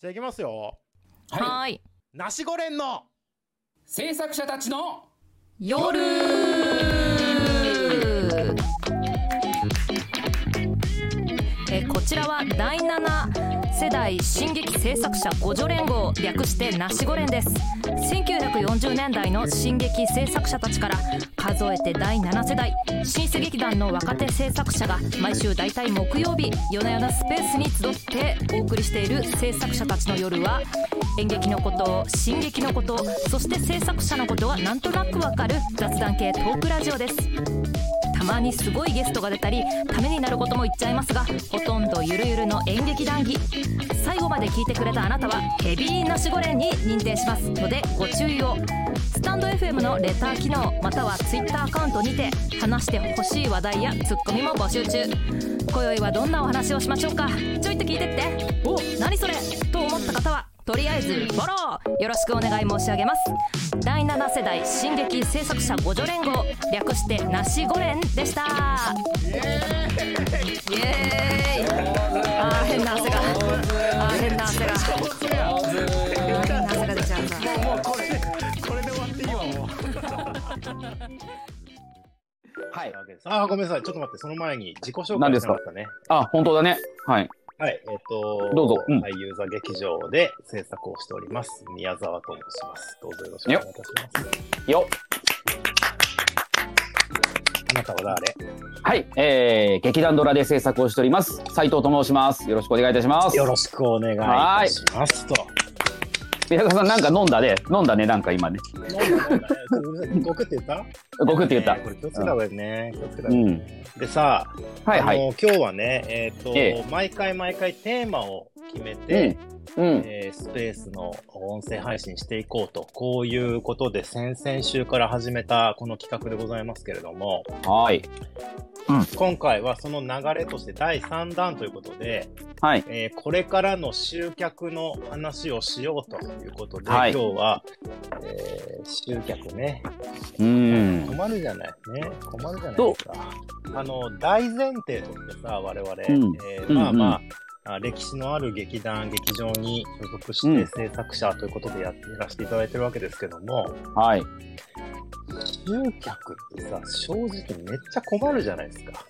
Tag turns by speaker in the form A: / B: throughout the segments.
A: じゃあいきますよ。
B: は
C: い。
A: ナシゴレンの
B: 制作者たちの
C: 夜えこちらは第7世代進撃制作者互助連合略してナシゴ連です。1940年代の進撃制作者たちから数えて第7世代新世劇団の若手制作者が毎週大体木曜日夜な夜なスペースに集ってお送りしている制作者たちの夜は演劇のこと進撃のことそして制作者のことがなんとなくわかる雑談系トークラジオです。たまにすごいゲストが出たりためになることも言っちゃいますがほとんどゆるゆるの演劇談義最後まで聞いてくれたあなたはヘビーなしごれんに認定します。のでご注意を。スタンド FM のレター機能または Twitter アカウントにて話してほしい話題やツッコミも募集中今宵はどんなお話をしましょうか。ちょいと聞いてって。お何それ？と思った方は？とりあえずフォローよろしくお願い申し上げます。第7世代進撃制作者互助連合略してなしご連でした。イエーイ。あー変な汗が。あー変な汗が。あー変な汗が出ちゃうな
A: もうこれこれで終わっていいわもう。
B: はい。
A: あーごめんなさい。ちょっと待ってその前に自己紹介しなかったね。
D: あ、本当だね。はい。
A: はいえっ、と
D: どうぞうん
A: 俳優座劇場で制作をしております宮沢と申します。どうぞよろしくお願いいたします。
D: よ
A: あなたは誰？
D: はい。えー、劇団ドラで制作をしております。斉藤と申します。よろしくお願いいたします。
A: よろしくお願いいたしますと。
D: 宮川さんなんか飲んだね。飲んだね、なんか今ね。
A: ごくって言った？
D: ごくって言った
A: ね。これ気をつけた方がいいね。気をつけた
D: う
A: 方がいい
D: ん。
A: でさ、
D: はいはい。
A: あの今日はね、えっ、と、
D: え
A: 毎回毎回テーマを決めて、
D: うん。うん。
A: えースペースの音声配信していこうと、こういうことで先々週から始めたこの企画でございますけれども、
D: はい。
A: 今回はその流れとして第3弾ということで、
D: はい。
A: えーこれからの集客の話をしようということで、
D: はい
A: 今日は、えー集客ね、
D: うん。
A: 困るじゃないね。困るじゃないですか。あの、大前提としてさ、我々、
D: ん
A: えー
D: うん
A: まあまあ、あ歴史のある劇団、劇場に所属し
D: うん
A: て制作者ということでやってやらせていただいてるわけですけども、
D: はい。
A: 集客ってさ、正直めっちゃ困るじゃないですか。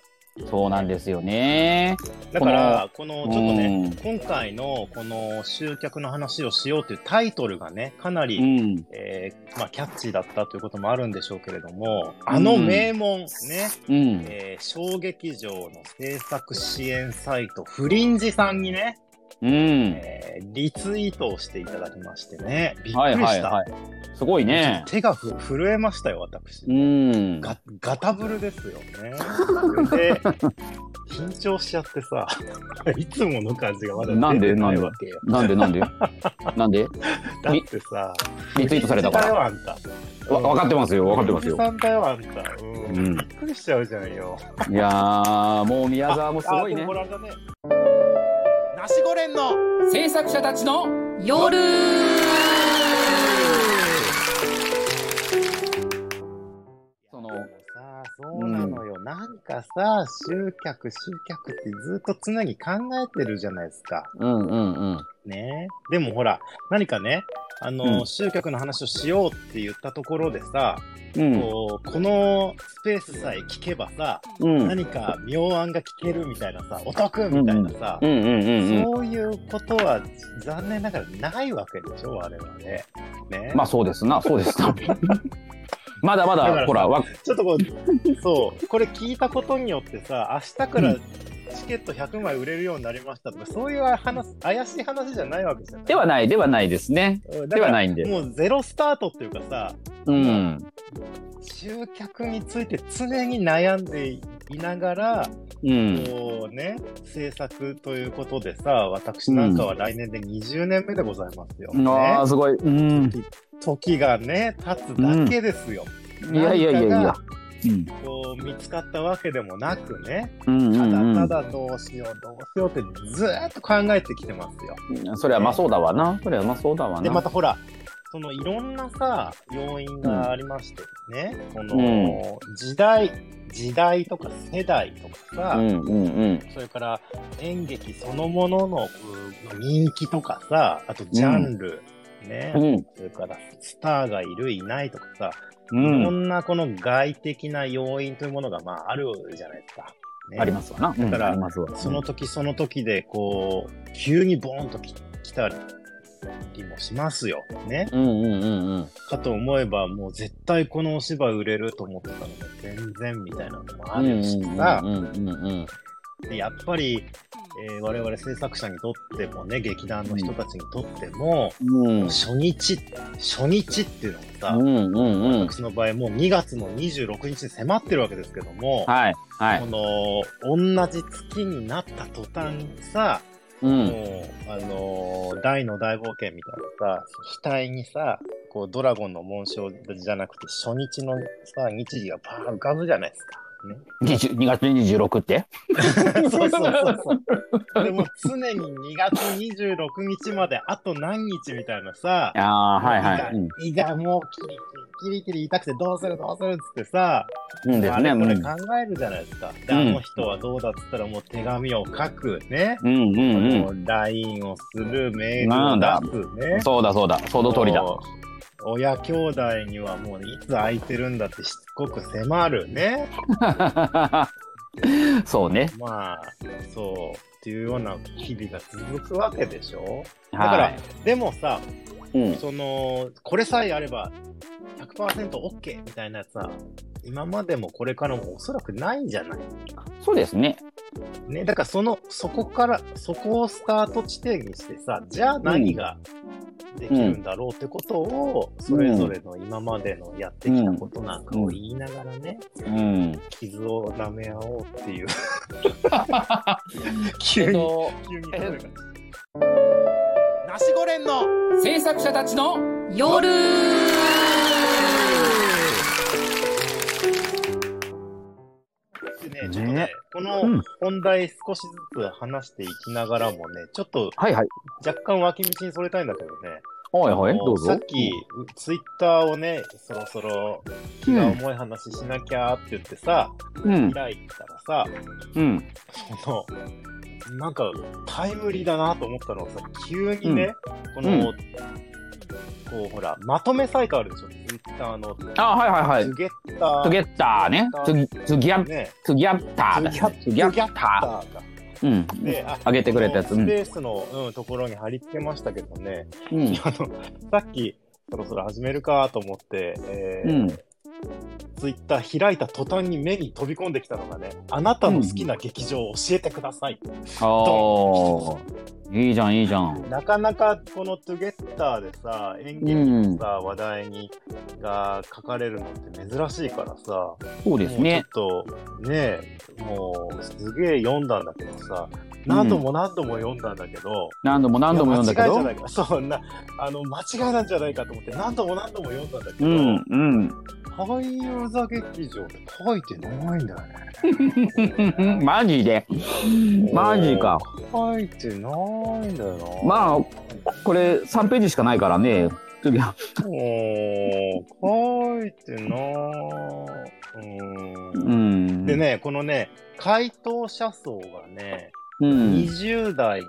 D: そうなんですよね。
A: だから、この、ちょっとね、
D: うん
A: 今回のこの集客の話をしようというタイトルがね、かなり、
D: うん。
A: えーまあ、キャッチーだったということもあるんでしょうけれども、あの名門、ね、
D: うん。
A: えー小劇場の制作支援サイト、フリンジさんにね、
D: うん。
A: えーリツイートをしていただきましてね、びっくりした。
D: はいはいはい。すごいね。
A: 手がふ震えましたよ、私。
D: うん。
A: ガガタブルですよね。で、緊張しちゃってさ、いつもの感じがまだ
D: なんで
A: な
D: んで
A: わけよ。
D: なんでなんでなんで？
A: だってさ、
D: リツイートされたから。わ、分かってますよ。分かってますよ
A: さんだよ、あんた。うん。
D: うん
A: びっくりしちゃうじゃんよ。
D: いやー、もう宮沢もすごいね。
A: ナシゴレンの
B: 制作者たちの
C: 夜。
D: その
A: そうなのよ。なんかさ、集客、集客ってずっと常に考えてるじゃないですか。
D: うんうんうん。
A: ねでもほら、何かね、あの、
D: うん
A: 集客の話をしようって言ったところでさ、
D: うん。
A: こうこのスペースさえ聞けばさ、
D: うん。
A: 何か妙案が聞けるみたいなさ、お得みたいなさ、
D: うんうんうんうん。
A: そういうことは残念ながらないわけでしょ、我々。ね。
D: まあそうですな、そうですな。まだま
A: だ
D: だ、ほら、わ、
A: ちょっとこう、そう、これ聞いたことによってさ、明日からチケット100枚売れるようになりましたとか、そういう話、怪しい話じゃないわけじゃない。
D: ではない、ではないですね。
A: うん
D: ではないんで
A: もうゼロスタートっていうかさ、
D: うん。
A: 集客について常に悩んでいながら、
D: うん。
A: こうね、制作ということでさ、私なんかは来年で20年目でございますよ。
D: ああ、すごい。うん。
A: 時がね、経つだけですよ。
D: いやいやいやいや
A: こう見つかったわけでもなくね、
D: うん
A: た
D: うん
A: だただどうしよう、どうしようってずーっと考えてきてますよ。
D: うん。それはまあそうだわな。それはまあそうだわ
A: で、
D: な。
A: またほら、そのいろんなさ、要因がありましてね、この、
D: う
A: 時代、時代とか世代とかさ、
D: うんうんうん。
A: それから演劇そのもののうん人気とかさ、あとジャンル、ね、
D: うん
A: それからスターがいる、いないとかさ、
D: う
A: いろ
D: ん。
A: んなこの外的な要因というものがまああるじゃないですか。ね
D: ありますわな。うん
A: だから
D: ありますわ。
A: その時その時でこう、急にボーンとき来たりもしますよ。ね。
D: うんうんうんうん。
A: かと思えば、もう絶対このお芝居売れると思ってたのに、全然みたいなのもあるしさ、やっぱり、えー我々制作者にとってもね、劇団の人たちにとっても、
D: うん。
A: 初日、初日っていうのもさ、
D: うんうんうん。
A: 私の場合もう2月の26日に迫ってるわけですけども、
D: はいはい
A: こ。の、同じ月になった途端にさ、
D: うん。
A: もう、あのー大の大冒険みたいなさ、額にさ、こう、ドラゴンの紋章じゃなくて、初日のさ、日時がパーン浮かぶじゃないですか。ね、
D: 20 2月26って？
A: そうそうそうそう。でも常に2月26日まであと何日みたいなさ、
D: ああ、はいはい。うん
A: 胃がもうキリキリ、キリキリ痛くてどうするどうするっつってさ、
D: うんですね。
A: これ
D: うん
A: 考えるじゃないですか。で、
D: うん
A: あの人はどうだっつったらもう手紙を書くね。
D: うんうんうん。
A: LINE をする、メールを出すね。
D: そうだそうだ。その通りだ。
A: 親兄弟にはもういつ空いてるんだってしつこく迫るね。
D: そうね。
A: まあ、そう。っていうような日々が続くわけでしょだから
D: はい。
A: でもさ、
D: うん。
A: その、これさえあれば 100%OK みたいなやつは、今までもこれからもおそらくないんじゃない？
D: そうですね。
A: ね、だからその、そこから、そこをスタート地点にしてさ、じゃあ何ができるんだろうってことを、それぞれの今までのやってきたことなんかを言いながらね、
D: うん。
A: 傷を舐め合おうっていう。
D: え
A: 急に、急に声が。ナシゴレンの
B: 制作者たちの
C: 夜
A: の本題少しずつ話していきながらもね、ちょっと
D: はいはい。
A: 若干脇道にそれたいんだけどね、
D: はいはい。どうぞ。
A: さっき、ツイッターをね、そろそろ気が重い話しなきゃって言ってさ、
D: うん。
A: 開いたらさ、
D: うん。
A: その、なんかタイムリーだなと思ったのがさ、急にね、この、
D: う
A: こうほら、まとめサイトあるでしょ、ツイッターの。
D: あ、はいはいはい
A: ツ。ゲッター。
D: ツゲッターね。ツギ、ャ、
A: ね。
D: ツギャッターだ。
A: ツギャ
D: ッタ
A: ツギャッター。
D: うん。
A: で、あ
D: 上げてくれたやつ
A: スペースの、うん、ところに貼り付けましたけどね、
D: うん。
A: あの、さっき、そろそろ始めるかと思って、えー
D: うん。
A: ツイッター開いた途端に目に飛び込んできたのがね、あなたの好きな劇場を教えてください。
D: ああ。いいじゃん、いいじゃん。
A: なかなかこのトゥゲッターでさ、演劇のさ、話題にが書かれるのって珍しいからさ、
D: そうですね。
A: ちょっとね、もうすげえ読んだんだけどさ、何度も何度も読んだんだけど、
D: 何度も何度も読んだけど？
A: 間違いじゃ。ないか。そんな、あの、間違いなんじゃないかと思って何度も何度も読んだんだけど、
D: うん、うん。
A: 俳優座劇場って書いてないんだよね。
D: マジで？マジか。
A: 書いてないんだよな。
D: まあ、これ3ページしかないからね。次は。
A: 書いてなう。
D: うんん。
A: で。ね、このね、回答者層がね、
D: うん。
A: 20代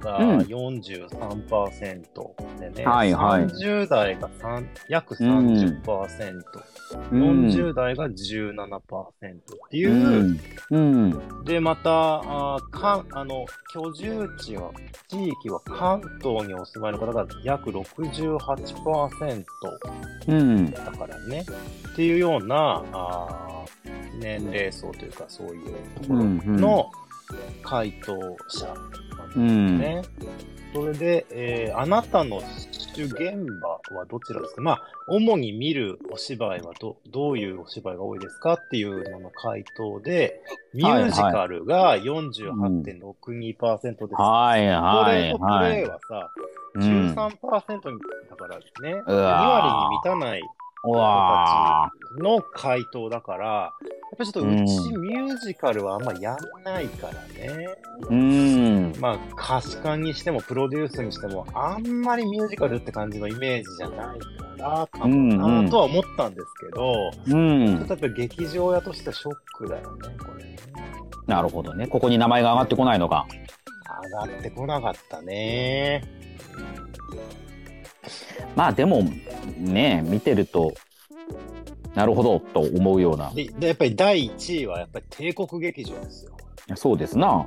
A: が
D: うん。
A: 43%でね、
D: はいはい。
A: 30代が3約30%、
D: うん。
A: 40代が17%っていう。う、
D: ん。うん。
A: で、また、あーかあの、居住地は、地域は関東にお住まいの方が約68%
D: うん。
A: だからね、っていうような、あー年齢層というか、そういうところの回答者なんですね。それで、えーあなたの主現場はどちらですか？まあ、主に見るお芝居はど、どういうお芝居が多いですかっていうのの回答で、ミュージカルが48.62%です。
D: はい
A: スト
D: はい
A: レートプ
D: はい。
A: レイはさ、
D: うん。
A: 13%にだからね、2
D: うわー
A: 割に満たないう
D: わ
A: 人たちの回答だから、ぱちょっとうちミュージカルはあんまやんないからね。
D: うん。
A: まあ、歌詞家にしてもプロデュースにしても、あんまりミュージカルって感じのイメージじゃないから、かも
D: うんう
A: なんとは思ったんですけど、
D: うん
A: ちょっ。とやっぱ劇場屋としてはショックだよね、これね。
D: なるほどね。ここに名前が上がってこないのか。
A: 上がってこなかったね。
D: まあでも、ね見てると、なるほど、と思うような。
A: で、でやっぱり第1位はやっぱり帝国劇場ですよ。
D: そうですな。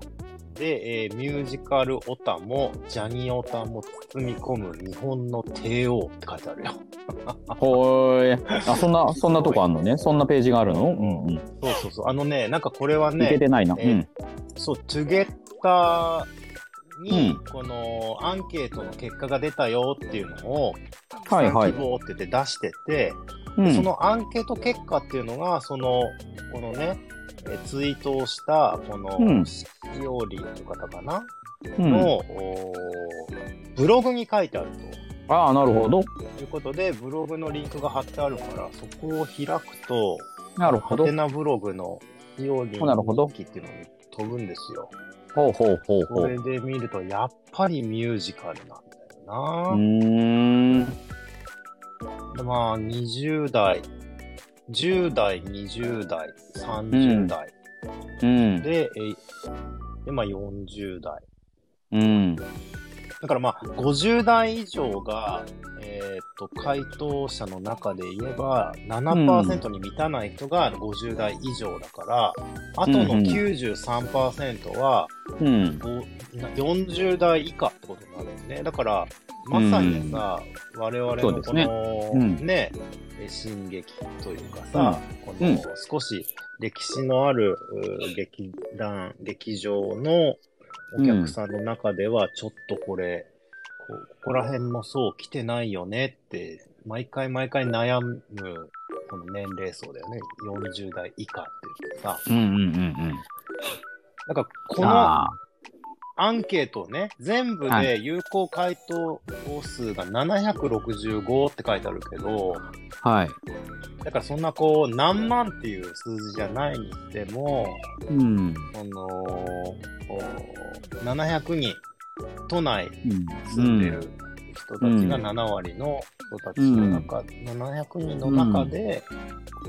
A: で、えーミュージカルオタも、ジャニオタも包み込む日本の帝王って書いてあるよ。
D: ほーい。あ、そんな、そんなとこあんのね。そんなページがあるの？うんうん。い
A: そうそうそう。あのね、なんかこれは
D: け
A: ね、
D: てないな。う
A: え
D: ん。
A: そう、トゥゲッターに、
D: うん。
A: このアンケートの結果が出たよっていうのを、
D: はいはい。
A: 希望って言って出してて、
D: うん。
A: そのアンケート結果っていうのが、その、このね、えツイートをした、この、
D: うん。
A: しおりという方かな、
D: うん。
A: の、ブログに書いてある
D: ああ、なるほど。
A: ということで、ブログのリンクが貼ってあるから、そこを開くと、
D: なるほど。
A: ハテ。ナブログのしおり
D: なるほど。
A: 日記っていうのに飛ぶんですよ。
D: ほうほうほうほ
A: そ
D: う。
A: れで見ると、やっぱりミュージカルなんだよ
D: う
A: な。
D: ーん。
A: でまあ、20代、10代、20代、30代、
D: うん。
A: で、えーで、まあ40代。
D: うん。
A: だからまあ、50代以上が、えっ、と、回答者の中で言えば、7%に満たない人が50代以上だから、あとの
D: うんうん
A: 93%は、
D: うん。
A: ごな40代以下ってことになるんですね。だから、まさにさ、我々のこ
D: そうですね。
A: の、
D: うん。
A: 進撃というかさ、この、
D: うん。
A: 少し歴史のあるう劇団、劇場のお客さんの中では、ちょっとこれ、こここら辺もそう来てないよねって、毎回毎回悩む、この年齢層だよね。40代以下って言ってさ。
D: うんうんうんうん。
A: なんか、この、
D: あ
A: アンケートをね、全部
D: は
A: で有効回答数が765って書いてあるけど、
D: あ。はい。
A: だからそんなこう、何万っていう数字じゃないにしても、
D: うん。
A: その、こう700人、都内
D: うん。
A: 住んでる人たちが7割の人たちの中、700人の中で、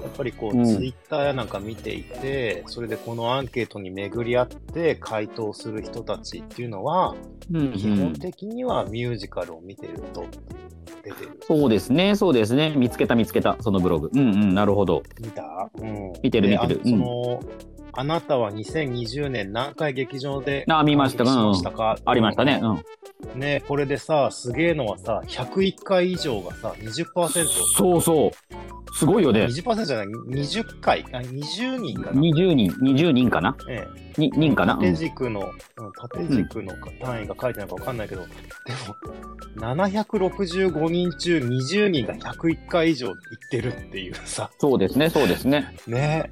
A: やっぱりこう、
D: うん
A: ツイッターやなんか見ていて、それでこのアンケートに巡り合って回答する人たちっていうのは、
D: うん
A: 基本的にはミュージカルを見てると出てる。
D: そうですね、そうですね。見つけた見つけた、そのブログ。うんうん、なるほど。
A: 見た？うん。
D: 見てる
A: で
D: 見てる
A: あその、あなたは2020年何回劇場で
D: あ見
A: ましたか、
D: ありましたね。うん。
A: ね、これでさ、すげえのはさ、101回以上がさ、20%。
D: そうそう。すごいよね。
A: 20%じゃない、20回、あ20人かな
D: ？20人、20人かな？
A: え
D: に人かな、
A: 縦軸の、うん縦軸の単位が書いてないかわかんないけど、でも、765人中20人が101回以上行ってるっていうさ、
D: そうですね、そうですね。
A: ね、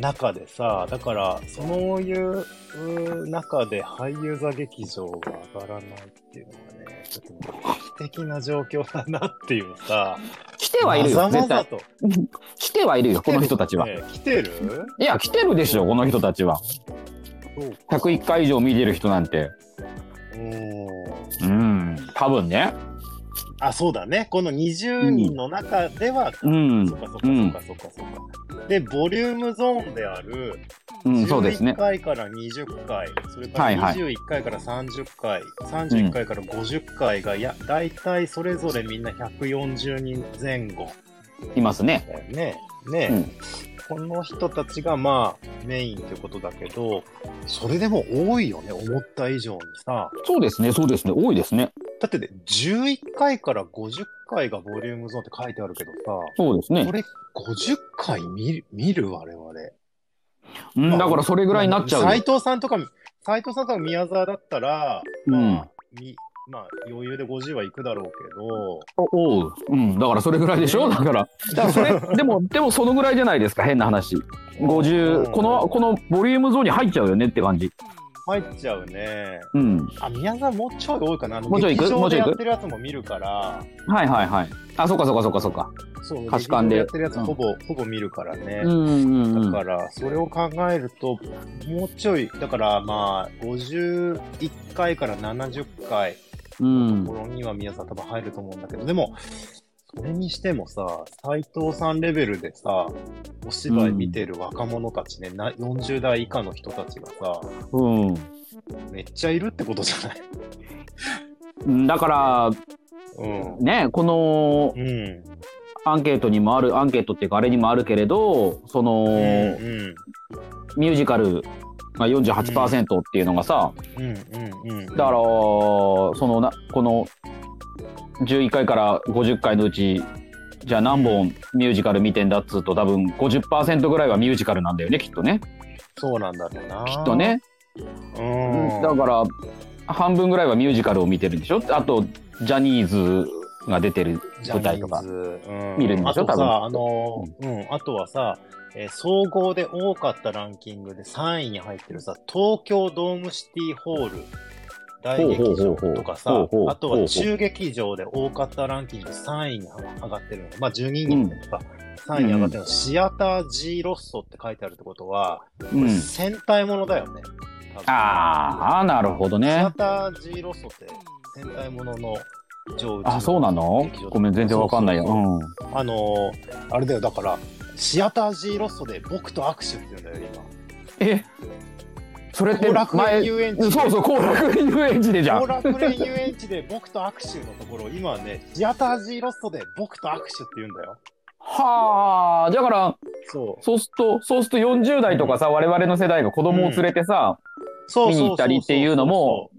A: 中でさ、だから、そういう中で俳優座劇場が上がらないっていうのはね、ちょっと危機的な状況だなっていうさ、
D: 来てはいるよ、絶対。来てはいるよ、この人たちは。
A: ね来てる？
D: いや、来てるでしょ、この人たちは。
A: そうか。
D: 101回以上見てる人なんて。
A: うーん。
D: うん、多分ね。
A: あ、そうだね。この20人の中では、
D: うん
A: そっかそっかそっかそっかそっか。で、ボリュームゾーンである、
D: うん、そうですね
A: 11。回から20回、それから
D: はいはい
A: 21回から30回、31回から50回が、いや、大体それぞれみんな140人前後
D: いますね。
A: ね。ね、
D: うん
A: この人たちがまあメインってことだけど、それでも多いよね、思った以上にさ。
D: そうですね、そうですね。多いですね。
A: だってね、11回から50回がボリュームゾーンって書いてあるけどさ、
D: そうですね
A: こ。れ50回見る、見る我々。
D: うん、だからそれぐらいになっちゃうよ。
A: 斎藤さんとか、斎藤さんとか宮沢だったら、ま
D: うん
A: あ、みまあ、余裕で50は行くだろうけど、
D: おおう。うん、だからそれぐらいでしょ？だから。だからそれ、でも、でもそのぐらいじゃないですか、変な話。50、この、このボリュームゾーンに入っちゃうよねって感じ。
A: 入っちゃうね。
D: うん。
A: あ、宮沢もうちょい多いかな。
D: もうちょい行く？もうちょい行く？
A: でやってるやつも見るから、
D: はいはいはい。あ、そっかそっかそっかそっか。
A: そう、
D: 貸し館で
A: やってるやつほぼ、ほぼ見るからね。
D: うんうんうん。
A: だから、それを考えると、もうちょい、だからまあ、51回から70回
D: うん
A: のところには宮沢多分入ると思うんだけど、でも、それにしてもさ、斎藤さんレベルでさ、お芝居見てる若者たちね、な40代以下の人たちがさ、
D: うん
A: めっちゃいるってことじゃない？
D: うん。だから、
A: うん。
D: ね、この
A: うん。
D: アンケートにもある、アンケートっていうかあれにもあるけれど、その、
A: うん。
D: ミュージカルが48%っていうのがさ、
A: うん。うん。うん。
D: だから、そのな、この11回から50回のうち、じゃあ何本ミュージカル見てんだっつうと多分50%ぐらいはミュージカルなんだよね、きっとね。
A: そうなんだろうな。
D: きっと。ね。
A: うん。
D: だから、半分ぐらいはミュージカルを見てるんでしょ？あと、ジャニーズが出てる舞台とか。見るんでしょ？多分
A: あとさ、あの、うん、あとはさ、えー総合で多かったランキングで3位に入ってるさ、東京ドームシティホール大劇場とかさあとは中劇場で多かったランキング3位に上がってるの。まあ12人でもさ、3位に上がってるの、シアター G ロッソって書いてあるってことは、
D: うん。
A: 戦隊ものだよね。
D: ああ、なるほど
A: シア
D: ね。
A: ター G ロッソって戦隊ものの上位
D: あ、そうなの？ごめん、全然わかんないよ。
A: あのー、あれだよ、だから、シアター G ロッソで僕と握手って言うんだよ、
D: え？それって前
A: 園遊園地で。
D: そうそう、後楽園遊園地でじゃ
A: 後
D: ん。
A: 楽園遊園地で僕と握手のところ、今はね、シアター G ロッソで僕と握手って言うんだよ。
D: はあ、だから、
A: そう。
D: そうすると、そうすると40代とかさ、我々の世代が子供を連れてさ、
A: そう
D: 見に行ったりっていうのも、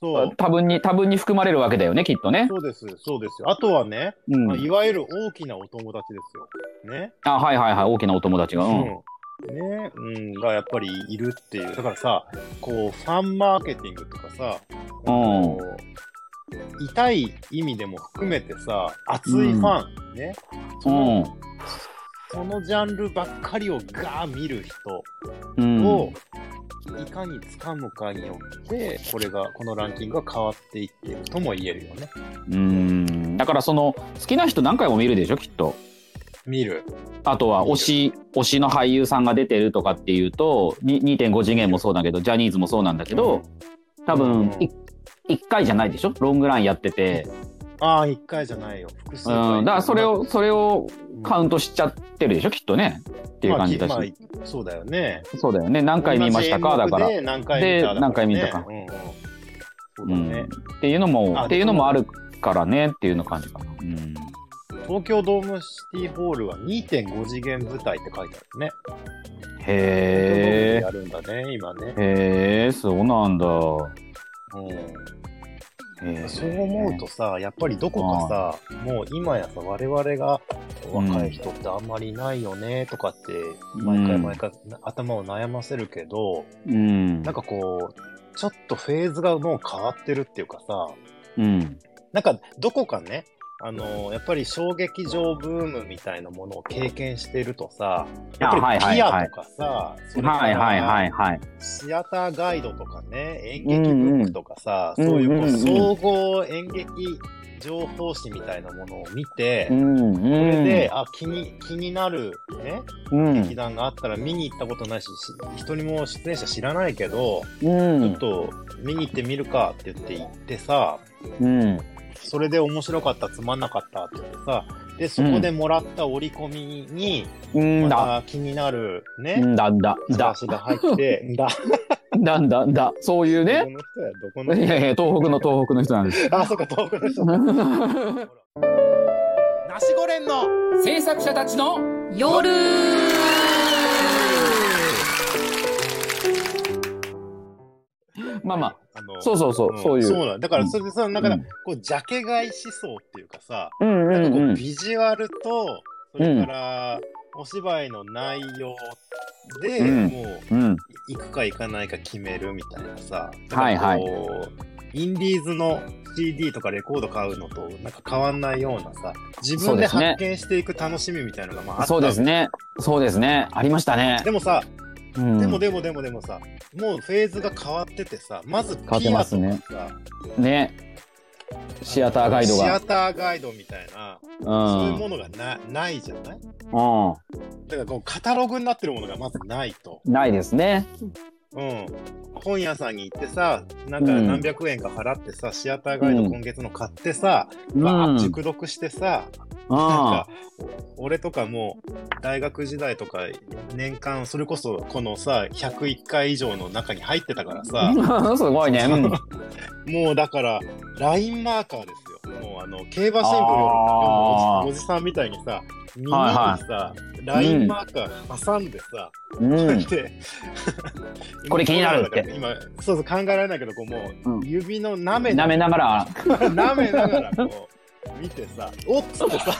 A: そう。
D: 多分に、多分に含まれるわけだよね、きっとね。
A: そうです、そうですよ。あとはね、
D: うん
A: まあ。いわゆる大きなお友達ですよ。ね。
D: あ、はいはいはい、大きなお友達が。うん。
A: うんね、うん、がやっぱりいるっていう。だからさ、こう、ファンマーケティングとかさ、こう痛い意味でも含めてさ、熱いファン、ね、その、
D: うん。
A: そのジャンルばっかりをガー見る人
D: うん。
A: を、いかに掴むかによって、これが、このランキングが変わっていっているとも言えるよね。
D: うん。だからその、好きな人何回も見るでしょ、きっと。
A: 見る。
D: あとは推し、推しの俳優さんが出てるとかっていうと、に2.5次元もそうだけど、ジャニーズもそうなんだけど、多
A: うん
D: 分、い1回じゃないでしょ？ロングランやってて。
A: ああ、一回じゃないよ。複数回。
D: うん。だからそれを、それを
A: うん
D: カウントしちゃってるでしょ？きっとね。っていう感じだし。
A: まあきまあそうだよね。
D: そうだよね。何回見ましたか？だから。
A: で何回見た
D: か。っていうのも、
A: あ
D: っていうのもあるからねっていうの感じかな。うん。
A: 東京ドームシティホールは2.5次元舞台って書いてあるね。
D: へ
A: 東京ドームでやるんだね、今ね。
D: え。へえ、そうなんだ。
A: うん。そう思うとさ、やっぱりどこかさ、もう今やさ、我々が若い人ってあんまりいないよねとかって、毎回毎回頭を悩ませるけど、
D: うん。
A: なんかこう、ちょっとフェーズがもう変わってるっていうかさ、
D: うん。
A: なんかどこかね、あのやっぱり小劇場ブームみたいなものを経験してるとさ、やっぱりピアとかさ、
D: はいはいは
A: ら
D: いはい。
A: シアターガイドとかね、演劇ブックとかさ、
D: うんうん
A: そういうこう
D: うんうんうん
A: 総合演劇情報誌みたいなものを見て、
D: うん。
A: それで、あ、気に、気になるね、
D: うん。
A: 劇団があったら見に行ったことないし、し人にも出演者知らないけど、
D: う
A: ちょ
D: ん
A: っ。と見に行ってみるかって言って行ってさ、
D: うん。
A: それで面白かった、つまんなかったって言ってさ、で、そこでもらった折り込みに、
D: うん
A: ま気になるね、
D: んだんだ。だ。
A: シが入って、ん だ。
D: だんだんだ。そういう
A: ど
D: ね
A: こ。の人や、どこの人
D: いやいや、東北の東北の人なんです。
A: あ、そっか、遠くの人。ナシゴレンの
B: 制作者たちの
C: 夜
D: まあまあ、
A: あの
D: そうそうそう、
A: ん
D: そういう。
A: そうなんだから、それでさ、なんか、
D: うん
A: こう、ジャケ買い思想っていうかさ、
D: うんう
A: なんかこう、
D: んうん。
A: ビジュアルと、それから、お芝居の内容で、
D: うん
A: もう、
D: うん。
A: 行くか行かないか決めるみたいなさ、
D: はいはい
A: なんかこうインディーズの CD とかレコード買うのとなんか変わんないようなさ、自分で
D: そうですね
A: 発見していく楽しみみたいなのがまああった
D: そうですね。そうですね。ありましたね。
A: でもさ、
D: うん。
A: でもでもでもでもさ、もうフェーズが変わっててさ、まずピアと
D: ますね。
A: かさ、
D: ね。シアターガイドが。
A: シアターガイドみたいな、
D: うん。
A: そういうものがなないじゃない？
D: う
A: だからこうカタログになってるものがまずないと。
D: んないですね。
A: うん。本屋さんに行ってさ、なんか
D: うん。
A: 何百円か払ってさ、シアターガイド
D: うん。
A: 今月の買ってさ、
D: うん。
A: 熟読してさ、なん
D: あ
A: か、俺とかもう大学時代とか年間それこそこのさ101回以上の中に入ってたからさ。
D: あ すごいね。うん。
A: もうだからラインマーカーですよ。もうあの競馬新聞
D: あー。
A: 読むおじさんみたいにさ耳にさ、
D: はい
A: ラインマーカー挟んでさ、
D: うん。
A: で
D: これ気になるって。
A: 今そうそう考えられないけどこうもう、
D: うん。
A: 指の舐め
D: 舐めながら。
A: 舐めながらこう見てさおっつってさ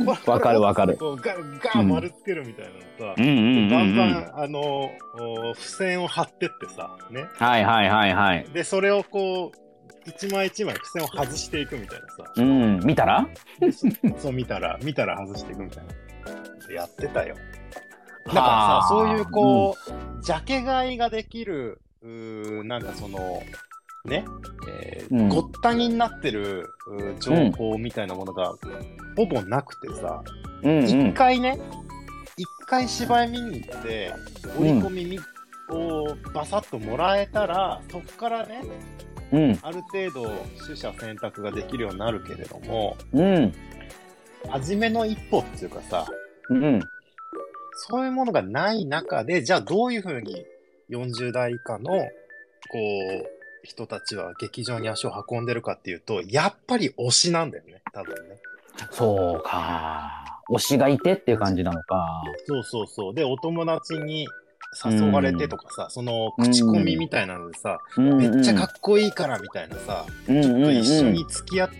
D: わかるわかる
A: こうガンガン丸つけるみたいなのさ、
D: うんうんうん
A: バンバ
D: うん
A: ン、あのお付箋を貼ってってさ、ね。
D: はいはいはいはい
A: で、それをこう、一枚一枚付箋を外していくみたいなさ。
D: うん見たら？
A: でそそう見たら、見たら外していくみたいな。やってたよ。だから
D: はあ
A: さ、そういうこう、ジャケ買いができる、うーなんかその、ね、えー
D: うん
A: ごったになってる情報みたいなものが、ほぼなくてさ、一、
D: うんうん。
A: 回ね、一回芝居見に行って、折り込みみをバサッともらえたら、そこからね、
D: うん。
A: ある程度取捨選択ができるようになるけれども、
D: うん。
A: 初めの一歩っていうかさ、
D: うん。
A: そういうものがない中で、じゃあどういうふうに40代以下の、こう、人たちは劇場に足を運んでるかっていうと、やっぱり推しなんだよね、多分ね。
D: そうか。推しがいてっていう感じなのか。
A: そうそうそう。で、お友達に誘われてとかさ、その口コミみたいなのでさ、めっちゃかっこいいからみたいなさ、
D: ちょ
A: ちょっと一緒に付き合っ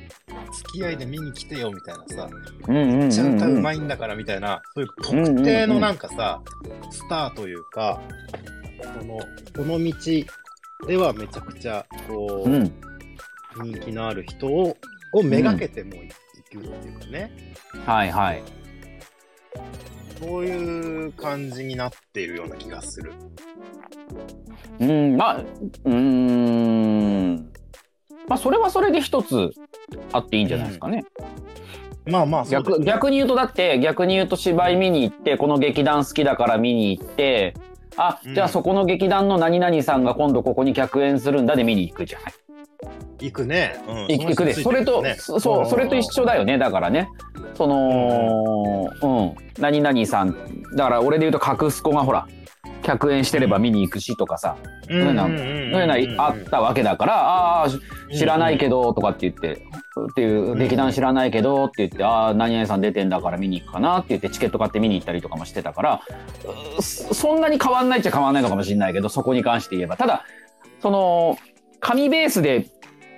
A: 付き合いで見に来てよみたいなさ、
D: うんうんうん
A: めっちゃ歌う
D: うん
A: まいんだからみたいな、そういう特定のなんかさ、スターというか、この、この道ではめちゃくちゃ、こう、
D: うん。
A: 人気のある人を、をめがけてもい,、くっていうかね、
D: はいはい。
A: そういう感じになっているような気がする。
D: うんまあうーん。まあそれはそれで一つあっていいんじゃないですかね、
A: まあまあ、そうです
D: 逆逆に言うとだって逆に言うと芝居見に行ってこの劇団好きだから見に行ってあ
A: うん。
D: じゃあそこの劇団の何々さんが今度ここに客演するんだで見に行くじゃない。
A: 行くね。うん。
D: 行くでそれと、そそうそれと一緒だよねだからね。そのうん。何々さんだから俺で言うと隠す子がほら客演してれば見に行くしとかさ、
A: そう
D: いうな
A: の
D: あったわけだからああー知らないけどとかって言って、っていう劇団知らないけどって言って、ああ何々さん出てんだから見に行くかなって言ってチケット買って見に行ったりとかもしてたからそんなに変わんないっちゃ変わんないのかもしれないけどそこに関して言えば。ただその紙ベースで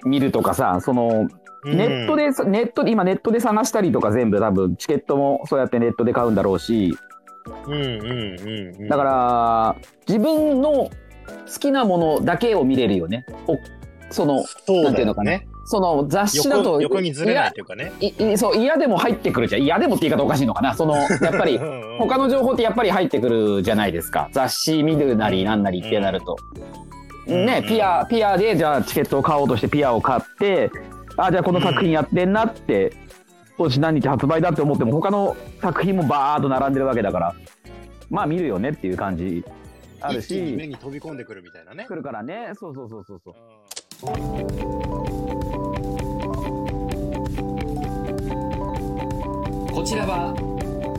D: 見るとかさそのネットで、ネットで今ネットで探したりとか全部多分チケットもそうやってネットで買うんだろうし
A: うんうんうんうん。
D: だから自分の好きなものだけを見れるよね。おその
A: そう
D: なんていうのかな
A: ね。
D: その雑誌だと
A: 横横にずれないっていうかね。
D: いそう嫌でも入ってくるじゃん嫌でもって言い方おかしいのかなその やっぱり他の情報ってやっぱり入ってくるじゃないですか雑誌見るなりなんなりってなると。
A: うん
D: ねピアピアでじゃあチケットを買おうとしてピアを買ってあじゃあこの作品やってんなって今年何日発売だって思っても他の作品もバーッと並んでるわけだから。まあ見るよねっていう感じ。ある
A: 一気に目
D: し
A: に飛び込んでくるみたいなね。
D: 来るからね。そうそうそうそうそう。
B: こちらは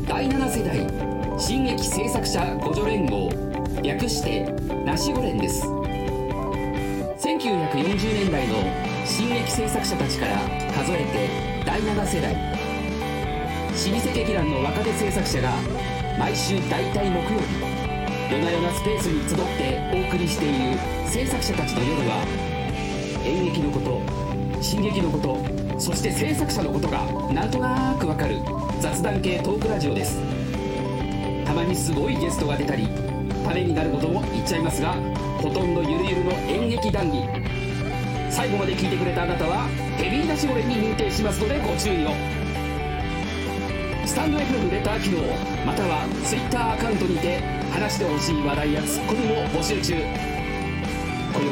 B: 第7世代新劇制作者互助連合略してナシゴ連です。1940年代の新劇制作者たちから数えて第7世代。老舗劇団の若手制作者が毎週大体木曜日夜な夜なスペースに集ってお送りしている制作者たちの夜は演劇のこと進撃のことそして制作者のことがなんとなくわかる雑談系トークラジオです。たまにすごいゲストが出たりためになることも言っちゃいますがほとんどゆるゆるの演劇談義。最後まで聞いてくれたあなたはヘビー出しゴレに認定しますのでご注意を。スタンド FM レター機能または Twitter アカウントにて話してほしい話題やツッコミも募集中。今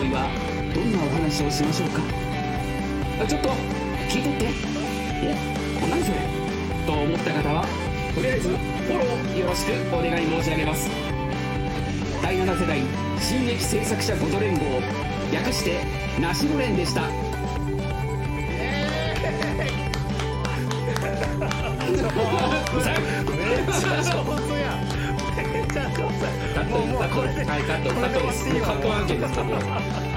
B: 宵はどんなお話をしましょうか。ちょっと聞いてって。え？何それ？と思った方はとりあえずフォローよろしくお願い申し上げます。第7世代新劇制作者ご助連合。略してナシゴ連でした。
A: めっちゃもうもうこれで
B: カット案件です。かもう